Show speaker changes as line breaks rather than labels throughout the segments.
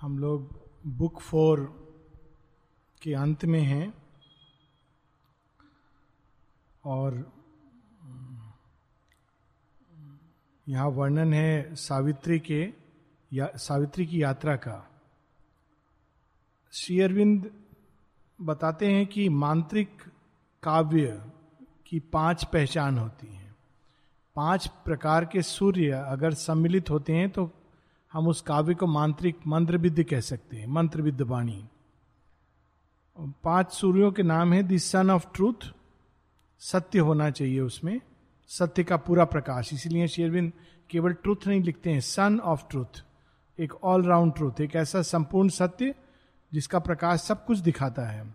हम लोग book four के अंत में हैं और यहाँ वर्णन है सावित्री के या, सावित्री की यात्रा का। श्री अरविंद बताते हैं कि मांत्रिक काव्य की पाँच पहचान होती है। पाँच प्रकार के सूर्य अगर सम्मिलित होते हैं तो हम उस काव्य को मांत्रिक मंत्र विद्य कह सकते हैं मंत्र विद्य वाणी। पाँच सूर्यों के नाम है, द सन ऑफ़ ट्रूथ। सत्य होना चाहिए उसमें। सत्य का पूरा प्रकाश। इसीलिए शेरविंद केवल ट्रूथ नहीं लिखते हैं, सन ऑफ़ ट्रूथ। एक ऑलराउंड ट्रूथ, एक ऐसा संपूर्ण सत्य जिसका प्रकाश सब कुछ दिखाता है।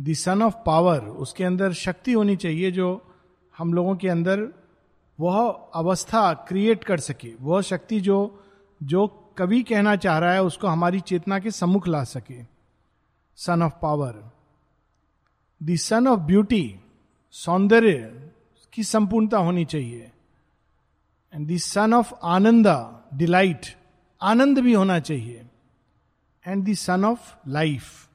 द सन ऑफ़ पावर, उसके अंदर शक्ति होनी चाहिए जो हम लोगों के अंदर वह अवस्था क्रिएट कर सके। वह शक्ति जो जो कवि कहना चाह रहा है, उसको हमारी चेतना के सम्मुख ला सके। Sun of power the sun of beauty सौंदर्य की संपूर्णता होनी चाहिए। And the sun of Ananda delight आनंद भी होना चाहिए। And the sun of life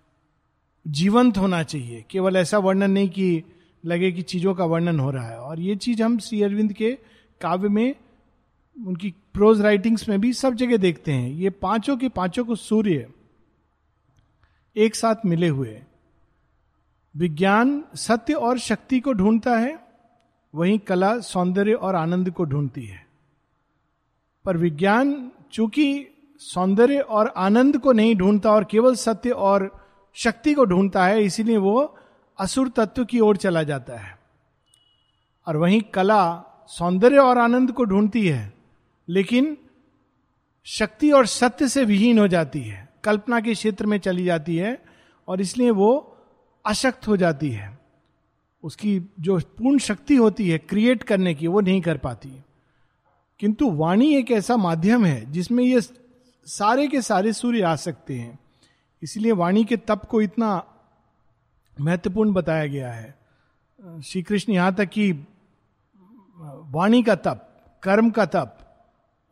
जीवंत होना चाहिए। केवल ऐसा वर्णन नहीं कि लगे कि चीज़ों का वर्णन हो रहा है। और ये चीज़ हम श्री अरविंद के काव्य में, उनकी प्रोज राइटिंग्स में भी सब जगह देखते हैं। ये पाँचों के पाँचों को सूर्य एक साथ मिले हुए। विज्ञान सत्य और शक्ति को ढूंढता है, वहीं कला सौंदर्य और आनंद को ढूंढती है। पर विज्ञान चूँकि सौंदर्य और आनंद को नहीं ढूंढता और केवल सत्य और शक्ति को ढूंढता है, इसीलिए वो असुर तत्व की ओर चला जाता है। और वहीं कला सौंदर्य और आनंद को ढूंढती है, लेकिन शक्ति और सत्य से विहीन हो जाती है। कल्पना के क्षेत्र में चली जाती है और इसलिए वो अशक्त हो जाती है। उसकी जो पूर्ण शक्ति होती है क्रिएट करने की, वो नहीं कर पाती। किंतु वाणी एक ऐसा माध्यम है जिसमें ये सारे के सारे सूर्य आ सकते हैं। इसलिए वाणी के तप को इतना महत्वपूर्ण बताया गया है। श्री कृष्ण यहाँ तक कि वाणी का तप, कर्म का तप,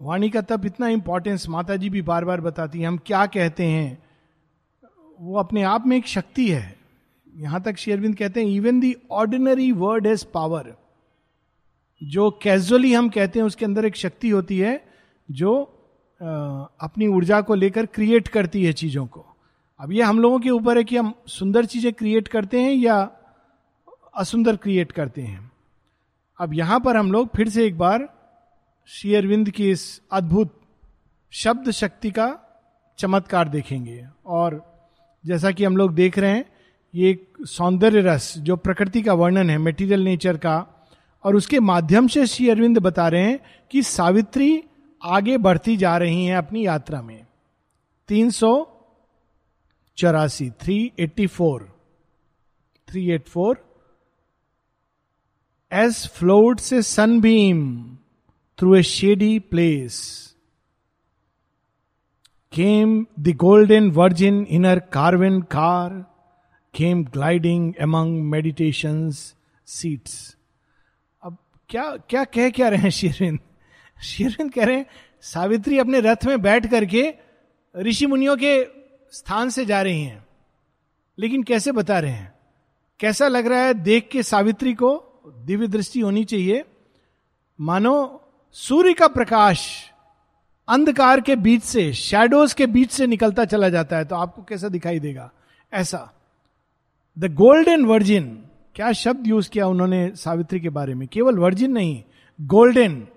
वाणी का तप इतना इंपॉर्टेंस माता जी भी बार बार बताती है। हम क्या कहते हैं? वो अपने आप में एक शक्ति है। यहाँ तक शेरविंद कहते हैं even the ordinary word has power जो कैजुअली हम कहते हैं, उसके अंदर एक शक्ति होती है, जो अपनी ऊर्जा को लेकर क्रिएट करती है चीज़ों को। अब ये हम लोगों के ऊपर है कि हम सुंदर चीज़ें क्रिएट करते हैं या असुंदर क्रिएट करते हैं। अब यहाँ पर हम लोग फिर से एक बार श्री अरविंद की इस अद्भुत शब्द शक्ति का चमत्कार देखेंगे। और जैसा कि हम लोग देख रहे हैं, ये एक सौंदर्य रस जो प्रकृति का वर्णन है मेटीरियल नेचर का। और उसके माध्यम से श्री अरविंद बता रहे हैं कि सावित्री आगे बढ़ती जा रही हैं अपनी यात्रा में। तीन सौ चौरासी three eighty four three eight four as float से sunbeam through a shady place came the golden virgin in her carven car came gliding among meditation seats अब क्या क्या कह क्या रहे हैं शेरविंद? शेरविंद कह रहे हैं, सावित्री अपने रथ में बैठ करके ऋषि मुनियों के स्थान से जा रही हैं। लेकिन कैसे बता रहे हैं? कैसा लग रहा है देख के सावित्री को? दिव्य दृष्टि होनी चाहिए। मानो, सूर्य का प्रकाश अंधकार के बीच से शैडोज के बीच से निकलता चला जाता है तो आपको कैसा दिखाई देगा? ऐसा। द गोल्डन वर्जिन क्या शब्द यूज़ किया उन्होंने सावित्री के बारे में? केवल वर्जिन नहीं गोल्डन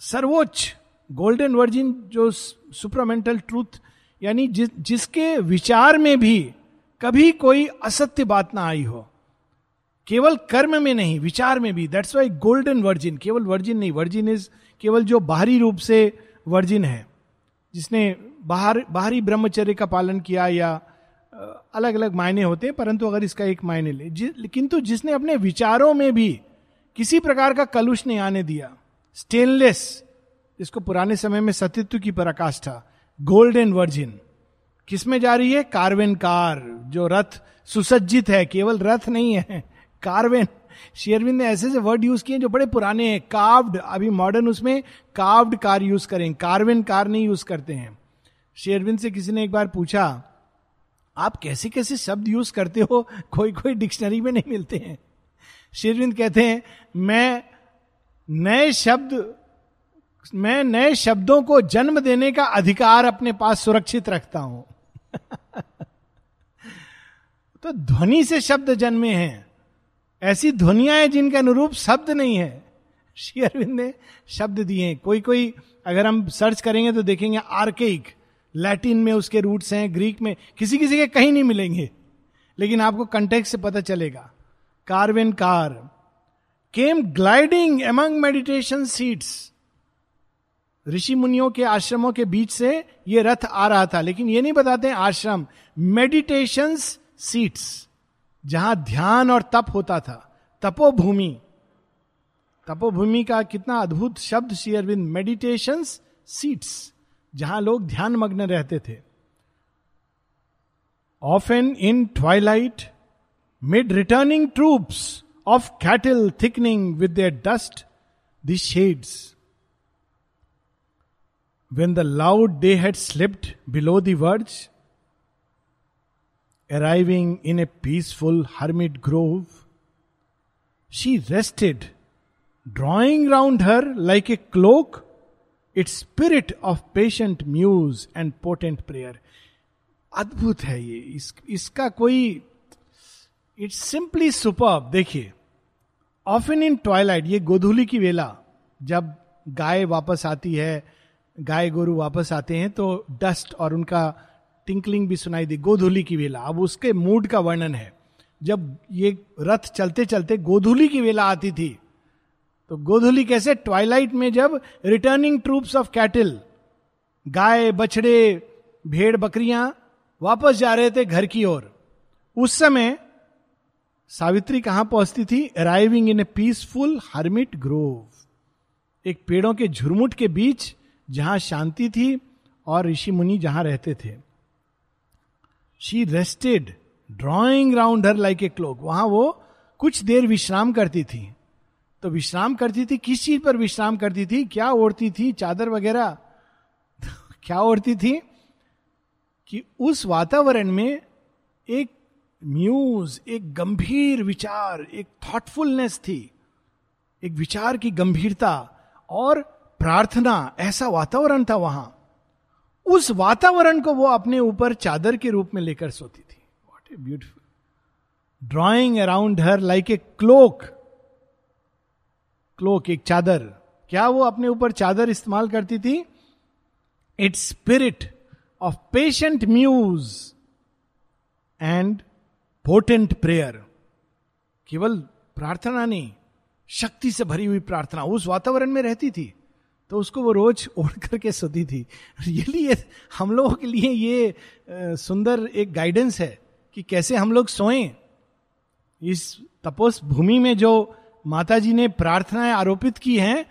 सर्वोच्च। गोल्डन वर्जिन जो सुपरामेंटल ट्रूथ यानी जिस जिसके विचार में भी कभी कोई असत्य बात ना आई हो केवल कर्म में नहीं विचार में भी दैट्स वाई गोल्डन वर्जिन केवल वर्जिन नहीं वर्जिन इज़ केवल जो बाहरी रूप से वर्जिन है जिसने बाहर बाहरी ब्रह्मचर्य का पालन किया या अलग अलग मायने होते हैं परंतु अगर इसका एक मायने ले जि, किंतु जिसने अपने विचारों में भी किसी प्रकार का कलुष नहीं आने दिया स्टेनलेस जिसको पुराने समय में सतित्व की पराकाष्ठा गोल्ड एंड वर्जिन। किसमें जा रही है? कार्वेन कार, जो रथ सुसज्जित है, केवल रथ नहीं है, कार्वेन। शेयरविंद ने ऐसे ऐसे वर्ड यूज़ किए जो बड़े पुराने हैं। कार्व्ड अभी मॉडर्न उसमें कार्व्ड कार यूज़ करें, कार्वेन कार नहीं यूज़ करते हैं। शेरविंद से किसी ने एक बार पूछा, आप कैसे कैसे शब्द यूज़ करते हो? कोई कोई डिक्शनरी में नहीं मिलते हैं। शेरविंद कहते हैं, मैं नए शब्द मैं नए शब्दों को जन्म देने का अधिकार अपने पास सुरक्षित रखता हूँ। तो ध्वनि से शब्द जन्मे हैं। ऐसी ध्वनिया है जिनके अनुरूप शब्द नहीं है। श्री अरविंद ने शब्द दिए हैं। कोई कोई अगर हम सर्च करेंगे तो देखेंगे आर्केक। लैटिन में उसके रूट्स हैं, ग्रीक में किसी किसी के कहीं नहीं मिलेंगे। लेकिन आपको कंटेक्ट से पता चलेगा। Carven car. Came gliding among meditation seats ऋषि मुनियों के आश्रमों के बीच से ये रथ आ रहा था। लेकिन ये नहीं बताते आश्रम मेडिटेशन सीट्स जहाँ ध्यान और तप होता था। तपोभूमि। तपोभूमि का कितना अद्भुत शब्द श्री अरविंद मेडिटेशन सीट्स जहाँ लोग ध्यान मग्न रहते थे। Often in twilight mid returning troops of cattle thickening with their dust the shades when the loud day had slipped below the words arriving in a peaceful hermit grove, she rested, drawing round her like a cloak its spirit of patient muse and potent prayer. अद्भुत है ये इस, इसका कोई it's simply super देखिए often in twilight ये गोधूली की वेला जब गाय वापस आती है गाय गोरु वापस आते हैं तो डस्ट और उनका टिंकलिंग भी सुनाई दी, गोधूली की वेला। अब उसके मूड का वर्णन है। जब ये रथ चलते चलते गोधुली की वेला आती थी तो गोधुली कैसे ट्वाइलाइट में जब रिटर्निंग ट्रूप्स ऑफ़ कैटल, गाय, बछड़े, भेड़, बकरियाँ वापस जा रहे थे घर की ओर। उस समय सावित्री कहाँ पहुँचती थी? Arriving in a peaceful hermit grove एक पेड़ों के झुरमुट के बीच जहाँ शांति थी और ऋषि मुनि जहाँ रहते थे। She rested drawing round her like a cloak वहाँ वो कुछ देर विश्राम करती थी। तो विश्राम करती थी, किस चीज़ पर विश्राम करती थी? क्या ओढ़ती थी? चादर वगैरह? क्या ओढ़ती थी? कि उस वातावरण में एक म्यूज एक गंभीर विचार, एक थॉटफुलनेस थी। एक विचार की गंभीरता और प्रार्थना, ऐसा वातावरण था वहाँ। उस वातावरण को वो अपने ऊपर चादर के रूप में लेकर सोती थी। What a beautiful drawing around her like a cloak cloak एक चादर। क्या वो अपने ऊपर चादर इस्तेमाल करती थी? It's spirit of patient muse and potent prayer केवल प्रार्थना नहीं, शक्ति से भरी हुई प्रार्थना उस वातावरण में रहती थी। तो उसको वो रोज ओढ़ करके सोती थी। रियली ये हम लोगों के लिए ये सुंदर एक गाइडेंस है कि कैसे हम लोग सोएँ। इस तपोस भूमि में जो माता जी ने प्रार्थनाएँ आरोपित की हैं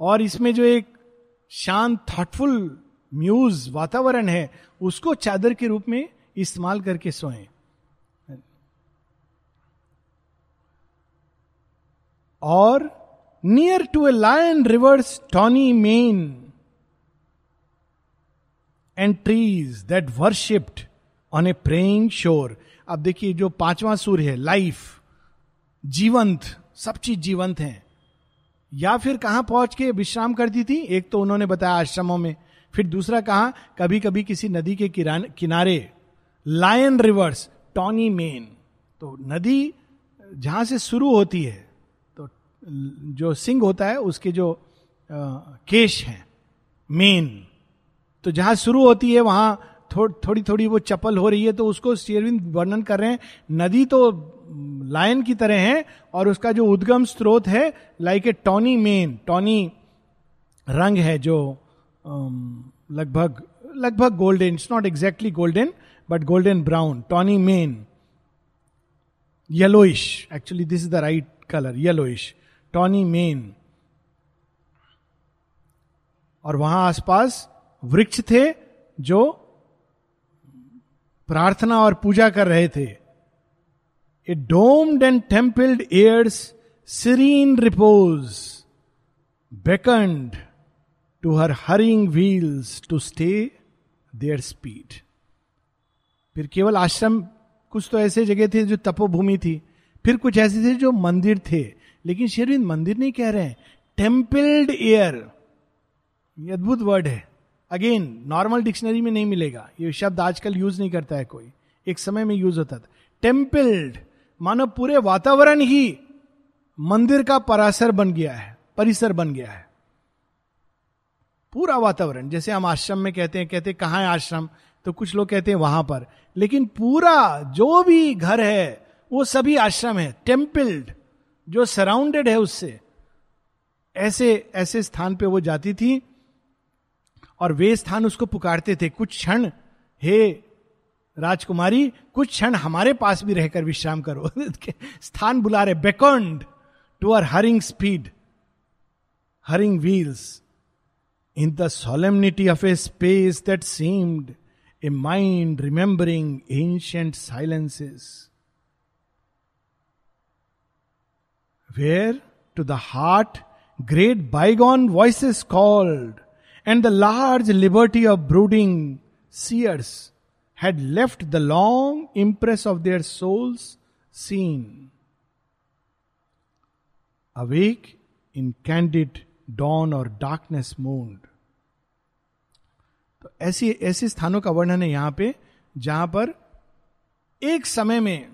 और इसमें जो एक शांत थॉटफुल म्यूज वातावरण है, उसको चादर के रूप में इस्तेमाल करके सोएँ। और near to a lion rivers tawny mane and trees that worshipped on a praying shore अब देखिए, जो पांचवा सूर्य है लाइफ जीवंत, सब चीज़ जीवंत है। या फिर कहाँ पहुँच के विश्राम करती थी? एक तो उन्होंने बताया आश्रमों में। फिर दूसरा कहा? कभी कभी किसी नदी के किनारे लायन रिवर्स टॉनी मेन तो नदी जहाँ से शुरू होती है जो सिंह होता है उसके जो आ, केश हैं मेन। तो जहाँ शुरू होती है वहाँ थो, थोड़ी थोड़ी वो चपल हो रही है तो उसको शेरविंद वर्णन कर रहे हैं। नदी तो लायन की तरह है और उसका जो उद्गम स्रोत है like a tawny mane tawny रंग है जो लगभग लगभग golden it's not exactly golden but golden brown tawny mane yellowish actually this is the right colour yellowish tawny mane. और वहाँ आसपास वृक्ष थे जो प्रार्थना और पूजा कर रहे थे। A domed and templed airs serene repose beckoned to her hurrying wheels to stay their speed फिर केवल आश्रम कुछ तो ऐसे जगह थे जो तपोभूमि थी। फिर कुछ ऐसे थे जो मंदिर थे। लेकिन शेरविंद मंदिर नहीं कह रहे हैं। टेम्पल्ड एयर अद्भुत वर्ड है। अगेन नॉर्मल डिक्शनरी में नहीं मिलेगा। ये शब्द आजकल यूज़ नहीं करता है कोई। एक समय में यूज़ होता था। टेम्पल्ड मानो पूरे वातावरण ही मंदिर का परासर बन गया है, परिसर बन गया है। पूरा वातावरण, जैसे हम आश्रम में कहते हैं, कहते कहाँ है आश्रम? तो कुछ लोग कहते हैं, वहाँ पर। लेकिन पूरा जो भी घर है, वो सभी आश्रम है। टेम्पल्ड जो सराउंडेड है उससे, ऐसे ऐसे स्थान पे वो जाती थी और वे स्थान उसको पुकारते थे। कुछ क्षण, हे राजकुमारी, कुछ क्षण हमारे पास भी रहकर विश्राम करो। स्थान बुला रहे beckoned to our hurrying speed hurrying wheels in the solemnity of a space that seemed a mind remembering ancient silences where to the heart great bygone voices called, and the large liberty of brooding seers had left the long impress of their souls seen. Awake in candid dawn or darkness mooned. तो ऐसी ऐसे स्थानों का वर्णन है यहाँ पे जहाँ पर एक समय में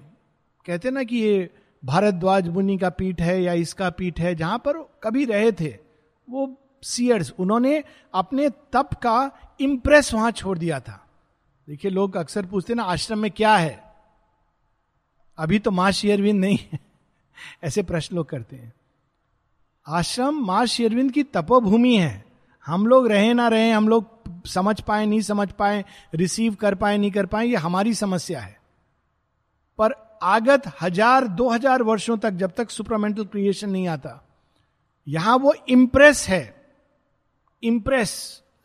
कहते ना कि ये भारद्वाज मुनि का पीठ है या इसका पीठ है, जहाँ पर कभी रहे थे, वो सीयर्स उन्होंने अपने तप का इंप्रेस वहाँ छोड़ दिया था। देखिए, लोग अक्सर पूछते ना, आश्रम में क्या है? अभी तो माँ शेयरविंद नहीं है। ऐसे प्रश्न लोग करते हैं। आश्रम माँ शेयरविंद की तपोभूमि है। हम लोग रहे ना रहे, हम लोग समझ पाए, नहीं समझ पाए रिसीव कर पाए, नहीं कर पाए, ये हमारी समस्या है। पर आगत हज़ार, दो हज़ार वर्षों तक जब तक सुपरमेंटल क्रिएशन नहीं आता, यहाँ वो इंप्रेस है। इंप्रेस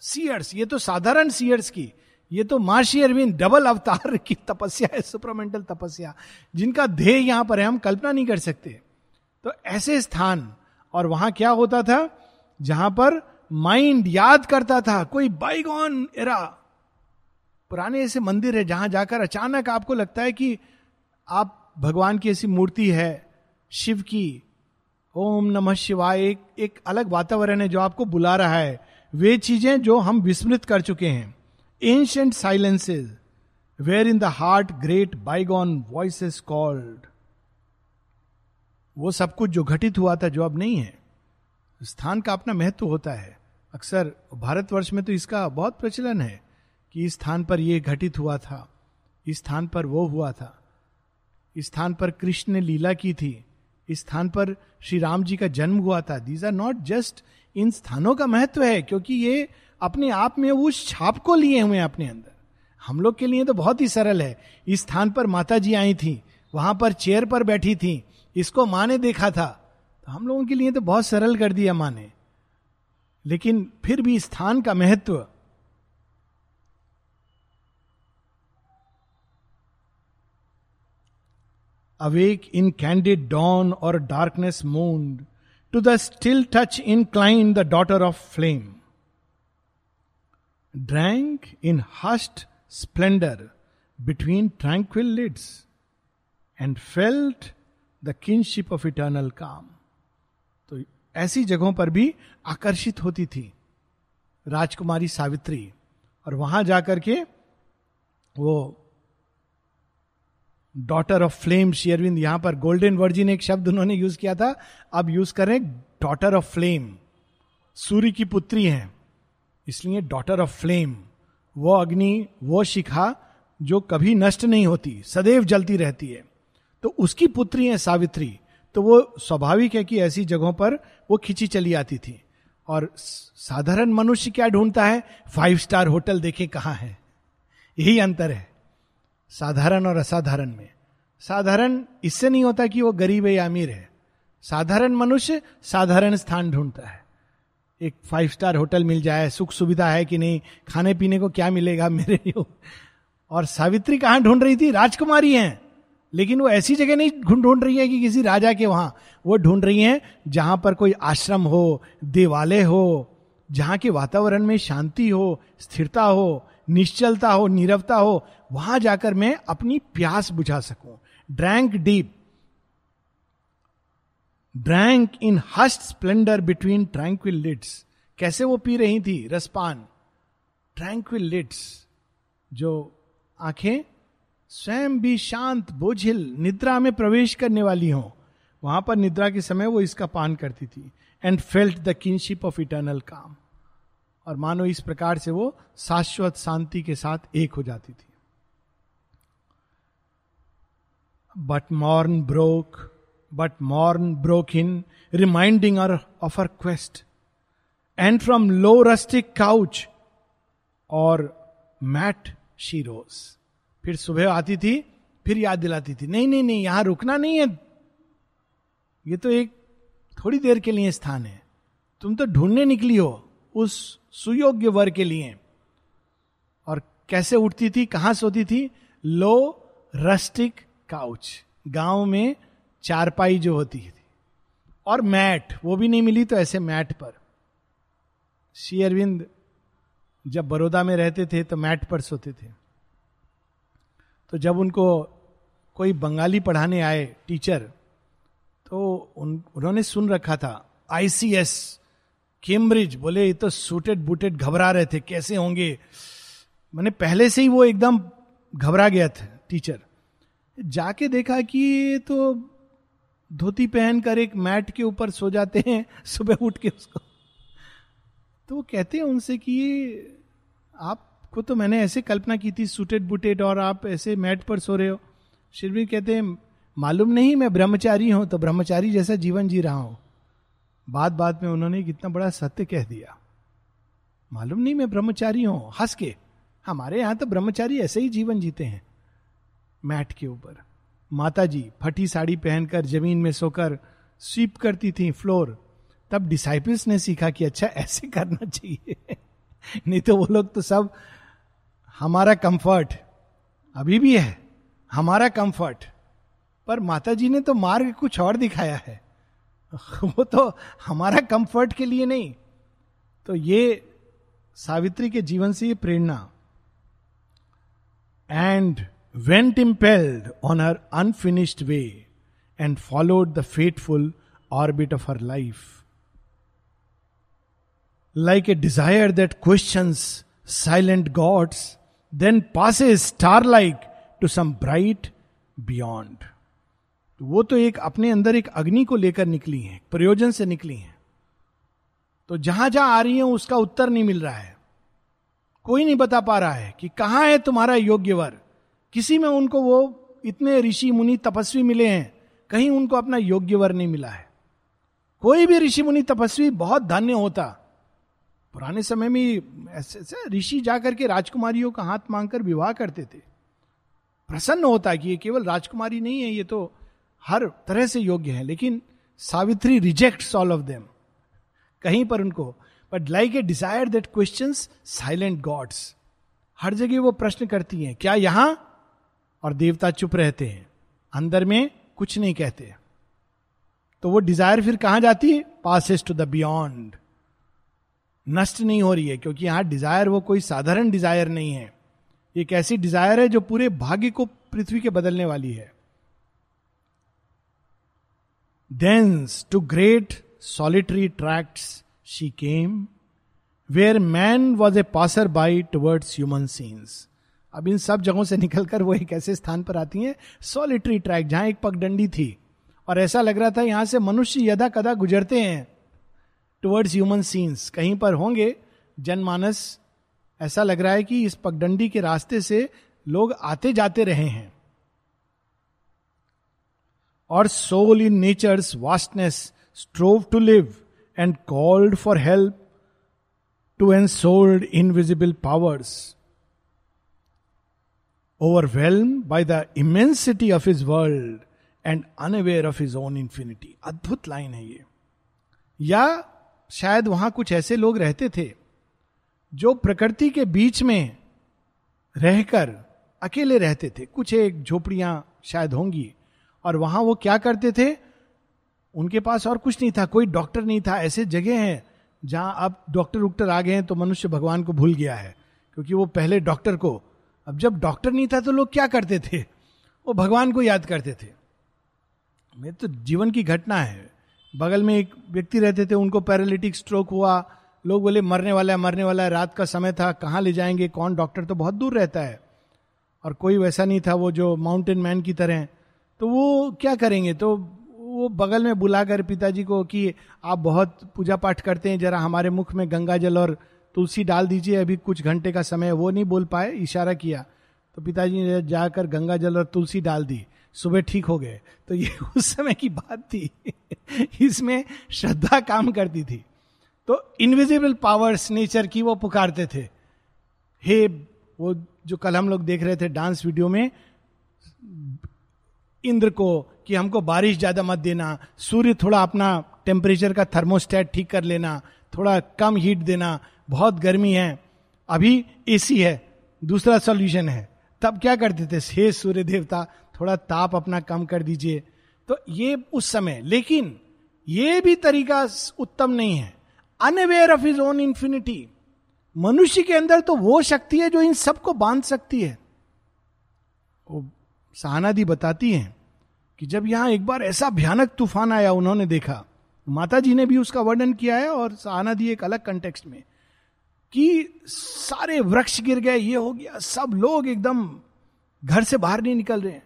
सीयर्स ये तो साधारण सीयर्स की, ये तो मार्शी अरविंद डबल अवतार की तपस्या है सुपरमेंटल तपस्या, जिनका ध्येय यहाँ पर है, हम कल्पना नहीं कर सकते। तो ऐसे स्थान, और वहाँ क्या होता था? जहाँ पर माइंड याद करता था, कोई बाइगॉन एरा पुराने ऐसे मंदिर है, जहाँ जाकर अचानक आपको लगता है कि आप भगवान की ऐसी मूर्ति है, शिव की, ओम नमः शिवाय, एक एक अलग वातावरण है जो आपको बुला रहा है। वे चीज़ें जो हम विस्मृत कर चुके हैं। Ancient silences where in the heart great bygone voice is called वो सब कुछ जो घटित हुआ था, जो अब नहीं है। स्थान का अपना महत्व होता है। अक्सर भारतवर्ष में तो इसका बहुत प्रचलन है कि इस स्थान पर यह घटित हुआ था। इस स्थान पर वो हुआ था। स्थान पर कृष्ण ने लीला की थी। इस स्थान पर श्री राम जी का जन्म हुआ था। दीज आर नॉट जस्ट इन स्थानों का महत्व है, क्योंकि ये अपने आप में उस छाप को लिए हुए हैं अपने अंदर। हम लोग के लिए तो बहुत ही सरल है। इस स्थान पर माता जी आई थी, वहाँ पर चेयर पर बैठी थी, इसको माँ ने देखा था। तो हम लोगों के लिए तो बहुत सरल कर दिया माँ ने। लेकिन फिर भी स्थान का महत्व awake in candid dawn or darkness moon to the still touch incline the daughter of flame drank in hushed splendour between tranquil lids and felt the kinship of eternal calm तो ऐसी जगहों पर भी आकर्षित होती थी राजकुमारी सावित्री और वहाँ जाकर के वो डॉटर ऑफ़ फ्लेम शेयरविंद यहाँ पर गोल्डन वर्जिन एक शब्द उन्होंने यूज़ किया था। अब यूज़ करें डॉटर ऑफ़ फ्लेम सूर्य की पुत्री हैं। इसलिए डॉटर ऑफ़ फ्लेम वो अग्नि, वो शिखा जो कभी नष्ट नहीं होती, सदैव जलती रहती है। तो उसकी पुत्री है सावित्री। तो वो स्वाभाविक है कि ऐसी जगहों पर वो खिंची चली आती थी। और साधारण मनुष्य क्या ढूंढता है? फाइव स्टार होटल देखे कहा है। यही अंतर है। साधारण और असाधारण में। साधारण इससे नहीं होता कि वो गरीब है या अमीर है। साधारण मनुष्य साधारण स्थान ढूंढता है। एक फाइव स्टार होटल मिल जाए, सुख सुविधा है कि नहीं, खाने पीने को क्या मिलेगा मेरे लिए? और सावित्री कहाँ ढूंढ रही थी? राजकुमारी हैं। लेकिन वो ऐसी जगह नहीं ढूंढ रही है कि किसी राजा के वहाँ। वो ढूंढ रही हैं जहाँ पर कोई आश्रम हो, देवालय हो, जहाँ के वातावरण में शांति हो, स्थिरता हो निश्चलता हो, नीरवता हो, वहाँ जाकर मैं अपनी प्यास बुझा सकूँ। Drank deep drank in hushed splendour between tranquil lids कैसे वो पी रही थी? रसपान। ट्रैंक्विल लिड्स जो आँखें स्वयं भी शांत, बोझिल, निद्रा में प्रवेश करने वाली हो। वहाँ पर निद्रा के समय वो इसका पान करती थी। And felt the kinship of eternal calm और मानो इस प्रकार से वो शाश्वत शांति के साथ एक हो जाती थी। But morn broke but morn broke in reminding of her quest and from low rustic couch or mat she rose फिर सुबह आती थी, फिर याद दिलाती थी, नहीं नहीं नहीं, यहाँ रुकना नहीं है। ये तो एक थोड़ी देर के लिए स्थान है। तुम तो ढूँढने निकली हो उस सुयोग्य वर के लिए। और कैसे उठती थी, कहाँ सोती थी? Low rustic couch. गाँव में चारपाई जो होती थी। और मैट, वो भी नहीं मिली तो ऐसे मैट पर। श्री अरविंद जब बड़ौदा में रहते थे तो मैट पर सोते थे। तो जब उनको कोई बंगाली पढ़ाने आए टीचर तो उन, उन्होंने सुन रखा था, आईसीएस कैम्ब्रिज बोले, ये तो सूटेड बूटेड घबरा रहे थे, कैसे होंगे? मैंने पहले से ही वो एकदम घबरा गया था टीचर जाके देखा कि ये तो धोती पहनकर एक मैट के ऊपर सो जाते हैं, सुबह उठ के उसको। तो वो कहते हैं उनसे कि आपको तो मैंने ऐसे कल्पना की थी सूटेड बुटेड और आप ऐसे मैट पर सो रहे हो। शिरवी कहते हैं, मालूम नहीं मैं ब्रह्मचारी हूँ तो ब्रह्मचारी जैसा जीवन जी रहा हूँ। बात बात में उन्होंने कितना बड़ा सत्य कह दिया। मालूम नहीं मैं ब्रह्मचारी हूँ, हंस के। हमारे यहाँ तो ब्रह्मचारी ऐसे ही जीवन जीते हैं। मैट के ऊपर माता जी फटी साड़ी पहनकर ज़मीन में सोकर स्वीप करती थी फ्लोर। तब डिसाइपल्स ने सीखा कि अच्छा ऐसे करना चाहिए। नहीं तो वो लोग तो सब, हमारा कंफर्ट अभी भी है, हमारा कंफर्ट पर माता जी ने तो मार्ग कुछ और दिखाया है। वो तो हमारा कंफर्ट के लिए नहीं। तो ये सावित्री के जीवन से ये प्रेरणा। And went impelled on her unfinished way and followed the fateful orbit of her life like a desire that question silent gods then pass star like to some bright beyond तो वो तो एक अपने अंदर एक अग्नि को लेकर निकली हैं, प्रयोजन से निकली हैं। तो जहाँ जहाँ आ रही है, उसका उत्तर नहीं मिल रहा है। कोई नहीं बता पा रहा है कि कहाँ है तुम्हारा योग्य वर किसी में उनको वो इतने ऋषि मुनि तपस्वी मिले हैं, कहीं उनको अपना योग्य वर नहीं मिला है। कोई भी ऋषि मुनि तपस्वी बहुत धन्य होता। पुराने समय में ऐसे ऐसे ऋषि जाकर के राजकुमारियों का हाथ मांगकर विवाह करते थे। प्रसन्न होता कि ये केवल राजकुमारी नहीं है, ये तो हर तरह से योग्य है, लेकिन Savitri reject all of them कहीं पर उनको but like a desire that question silent gods हर जगह वो प्रश्न करती हैं, क्या यहाँ? और देवता चुप रहते हैं, अंदर में कुछ नहीं कहते। तो वो डिज़ायर फिर कहाँ जाती है? पासिस टू द बियॉन्ड नष्ट नहीं हो रही है, क्योंकि यहाँ डिज़ायर वो कोई साधारण डिज़ायर नहीं है। एक ऐसी डिज़ायर है जो पूरे भाग्य को पृथ्वी के बदलने वाली है। Thence to great solitary tracts she came where man was a passer by towards human scenes अब इन सब जगहों से निकलकर वो एक ऐसे स्थान पर आती हैं सॉलिटरी ट्रैक जहाँ एक पगडंडी थी। और ऐसा लग रहा था यहाँ से मनुष्य यदा कदा गुजरते हैं टुवर्ड्स ह्यूमन सीन्स कहीं पर होंगे, जनमानस, ऐसा लग रहा है कि इस पगडंडी के रास्ते से लोग आते जाते रहे हैं। और soul in nature's vastness strove to live and called for help to an souled invisible powers overwhelmed by the immensity of his world and unaware of his own infinity अद्भुत लाइन है ये। या शायद वहाँ कुछ ऐसे लोग रहते थे जो प्रकृति के बीच में रहकर अकेले रहते थे। कुछ एक झोपड़ियाँ शायद होंगी। और वहाँ वो क्या करते थे? उनके पास और कुछ नहीं था, कोई डॉक्टर नहीं था, ऐसे जगह हैं जहाँ अब डॉक्टर उक्टर आ गए हैं तो मनुष्य भगवान को भूल गया है, क्योंकि वो पहले डॉक्टर को। अब जब डॉक्टर नहीं था तो लोग क्या करते थे? वो भगवान को याद करते थे। मैं तो जीवन की घटना है। बगल में एक व्यक्ति रहते थे, उनको पैरालिटिक स्ट्रोक हुआ। लोग बोले, मरने वाला है, मरने वाला है, रात का समय था, कहाँ ले जाएँगे, कौन डॉक्टर? तो बहुत दूर रहता है। और कोई वैसा नहीं था, वो जो माउंटेन मैन की तरह तो वो क्या करेंगे? तो वो बगल में बुलाकर पिताजी को कि आप बहुत पूजा पाठ करते हैं, जरा हमारे मुख में गंगा जल और तुलसी डाल दीजिए, अभी कुछ घंटे का समय वो नहीं बोल पाए, इशारा किया। तो पिताजी ने जाकर गंगा जल और तुलसी डाल दी। सुबह ठीक हो गए। तो ये उस समय की बात थी। इसमें श्रद्धा काम करती थी। तो इनविजिबल पावर्स नेचर की वो पुकारते थे। हे, वो जो कल हम लोग देख रहे थे डांस वीडियो में इंद्र को कि हमको बारिश ज़्यादा मत देना, सूर्य थोड़ा अपना टेम्परेचर का थर्मोस्टेट ठीक कर लेना, थोड़ा कम हीट देना, बहुत गर्मी है, अभी एसी है, दूसरा सॉल्यूशन है। तब क्या करते थे? हे सूर्य देवता, थोड़ा ताप अपना कम कर दीजिए। तो ये उस समय, लेकिन ये भी तरीका उत्तम नहीं है। Unaware of his own infinity मनुष्य के अंदर तो वो शक्ति है जो इन सबको बाँध सकती है। वो सहानादी बताती हैं कि जब यहाँ एक बार ऐसा भयानक तूफ़ान आया, उन्होंने देखा। माता जी ने भी उसका वर्णन किया है और सहानादी एक अलग कंटेक्स्ट में कि सारे वृक्ष गिर गए, ये हो गया, सब लोग एकदम घर से बाहर नहीं निकल रहे हैं।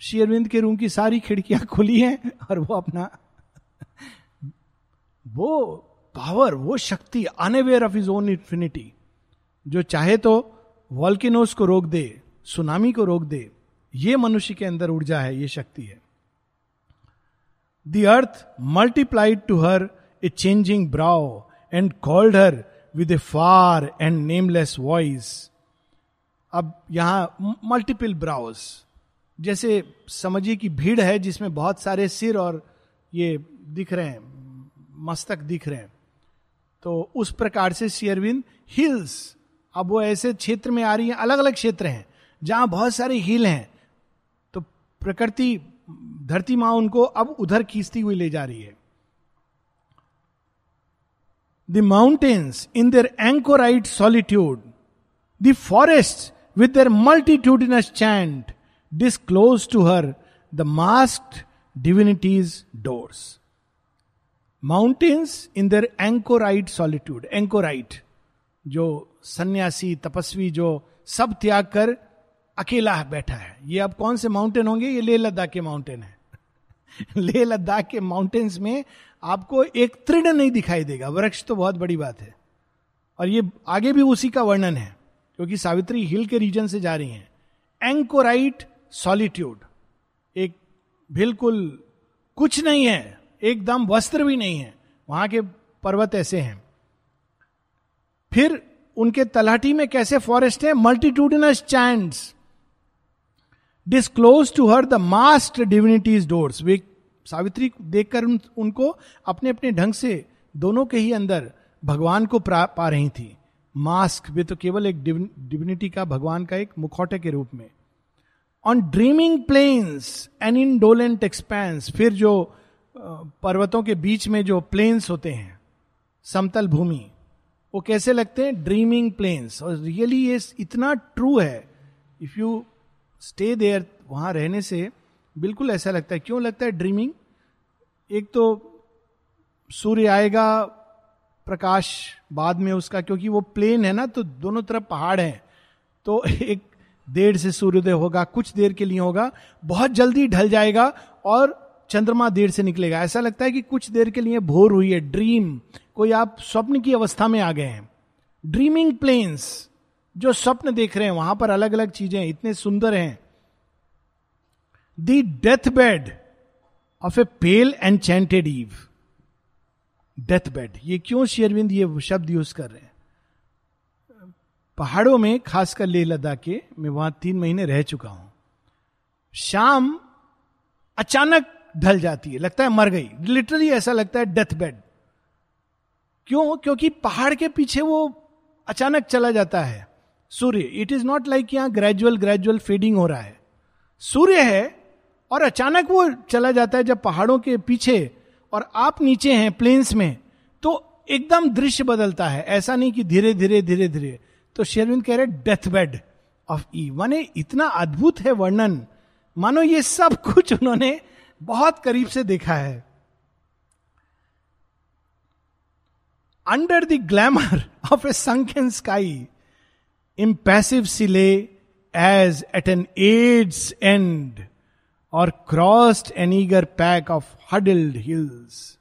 शेरविंद के रूम की सारी खिड़कियाँ खुली हैं और वो अपना वो पावर वो शक्ति unaware of his own infinity जो चाहे तो वॉल्किनोस को रोक दे सुनामी को रोक दे, ये मनुष्य के अंदर ऊर्जा है, ये शक्ति है। The earth multiplied to her a changing brow and called her with a far and nameless voice अब यहाँ मल्टीपल ब्राउज जैसे समझिए कि भीड़ है जिसमें बहुत सारे सिर और ये दिख रहे हैं, मस्तक दिख रहे हैं। तो उस प्रकार से शेयरविंद हिल्स अब वो ऐसे क्षेत्र में आ रही हैं अलग अलग क्षेत्र हैं, जहाँ बहुत सारे हिल हैं। तो प्रकृति धरती माँ उनको अब उधर खींचती हुई ले जा रही है। The mountains in their anchorite solitude the forest with their multitudinous chant disclose to her the mask divinities doors mountains in their anchorite solitude anchorite जो सन्यासी, तपस्वी, जो सब त्याग कर अकेला बैठा है। ये अब कौन से माउंटेन होंगे? ये लेह लद्दाख के माउंटेन है। लेह लद्दाख के माउंटेन्स में आपको एक तृण नहीं दिखाई देगा। वृक्ष तो बहुत बड़ी बात है। और ये आगे भी उसी का वर्णन है, क्योंकि सावित्री हिल के रीजन से जा रही हैं। एंकोराइट सॉलिट्यूड एक बिल्कुल कुछ नहीं है, एकदम वस्त्र भी नहीं है। वहाँ के पर्वत ऐसे हैं। फिर उनके तलाटी में कैसे फॉरेस्ट है? Multitudinous chant disclose to her the mast divinities doors वे सावित्री देखकर उन, उनको अपने अपने ढंग से दोनों के ही अंदर भगवान को पा रही थी। मास्क वे तो केवल एक डिविनिटी का भगवान का एक मुखौटे के रूप में। On dreaming plains an indolent expanse फिर जो पर्वतों के बीच में जो प्लेन्स होते हैं समतल भूमि वो कैसे लगते हैं? ड्रीमिंग प्लेन्स और रियली ये इतना ट्रू है। इफ़ यू स्टे देयर वहाँ रहने से बिल्कुल ऐसा लगता है। क्यों लगता है? ड्रीमिंग एक तो सूर्य आएगा, प्रकाश बाद में उसका, क्योंकि वो प्लेन है ना तो दोनों तरफ़ पहाड़ हैं। तो एक देर से सूर्योदय होगा, कुछ देर के लिए होगा, बहुत जल्दी ढल जाएगा और चंद्रमा देर से निकलेगा। ऐसा लगता है कि कुछ देर के लिए भोर हुई है। ड्रीम कोई आप स्वप्न की अवस्था में आ गए हैं। ड्रीमिंग प्लेन्स जो स्वप्न देख रहे हैं, वहाँ पर अलग अलग चीज़ें, इतने सुंदर हैं। The death bed of a pale and chanted eve. Death bed. ये क्यों शेरविंद ये शब्द यूज़ कर रहे हैं? पहाड़ों में, खासकर लेह लद्दाख के, मैं वहाँ तीन महीने रह चुका हूँ। शाम अचानक ढल जाती है, लगता है मर गई। लिटरली ऐसा लगता है डेथ बेड क्यों? क्योंकि पहाड़ के पीछे वो अचानक चला जाता है। सूर्य इट इज़ नॉट लाइक यहाँ ग्रेजुअल ग्रेजुअल फेडिंग हो रहा है। सूर्य है और अचानक वो चला जाता है जब पहाड़ों के पीछे और आप नीचे हैं प्लेन्स में तो एकदम दृश्य बदलता है। ऐसा नहीं कि धीरे धीरे धीरे धीरे। तो शेरविंद कह रहे डेथ बेड ऑफ़ ई माने इतना अद्भुत है वर्णन। मानो ये सब कुछ उन्होंने बहुत करीब से देखा है। Under the glamour of a sunken sky impassive sill edge at an ends and or crossed an eager pack of huddled hills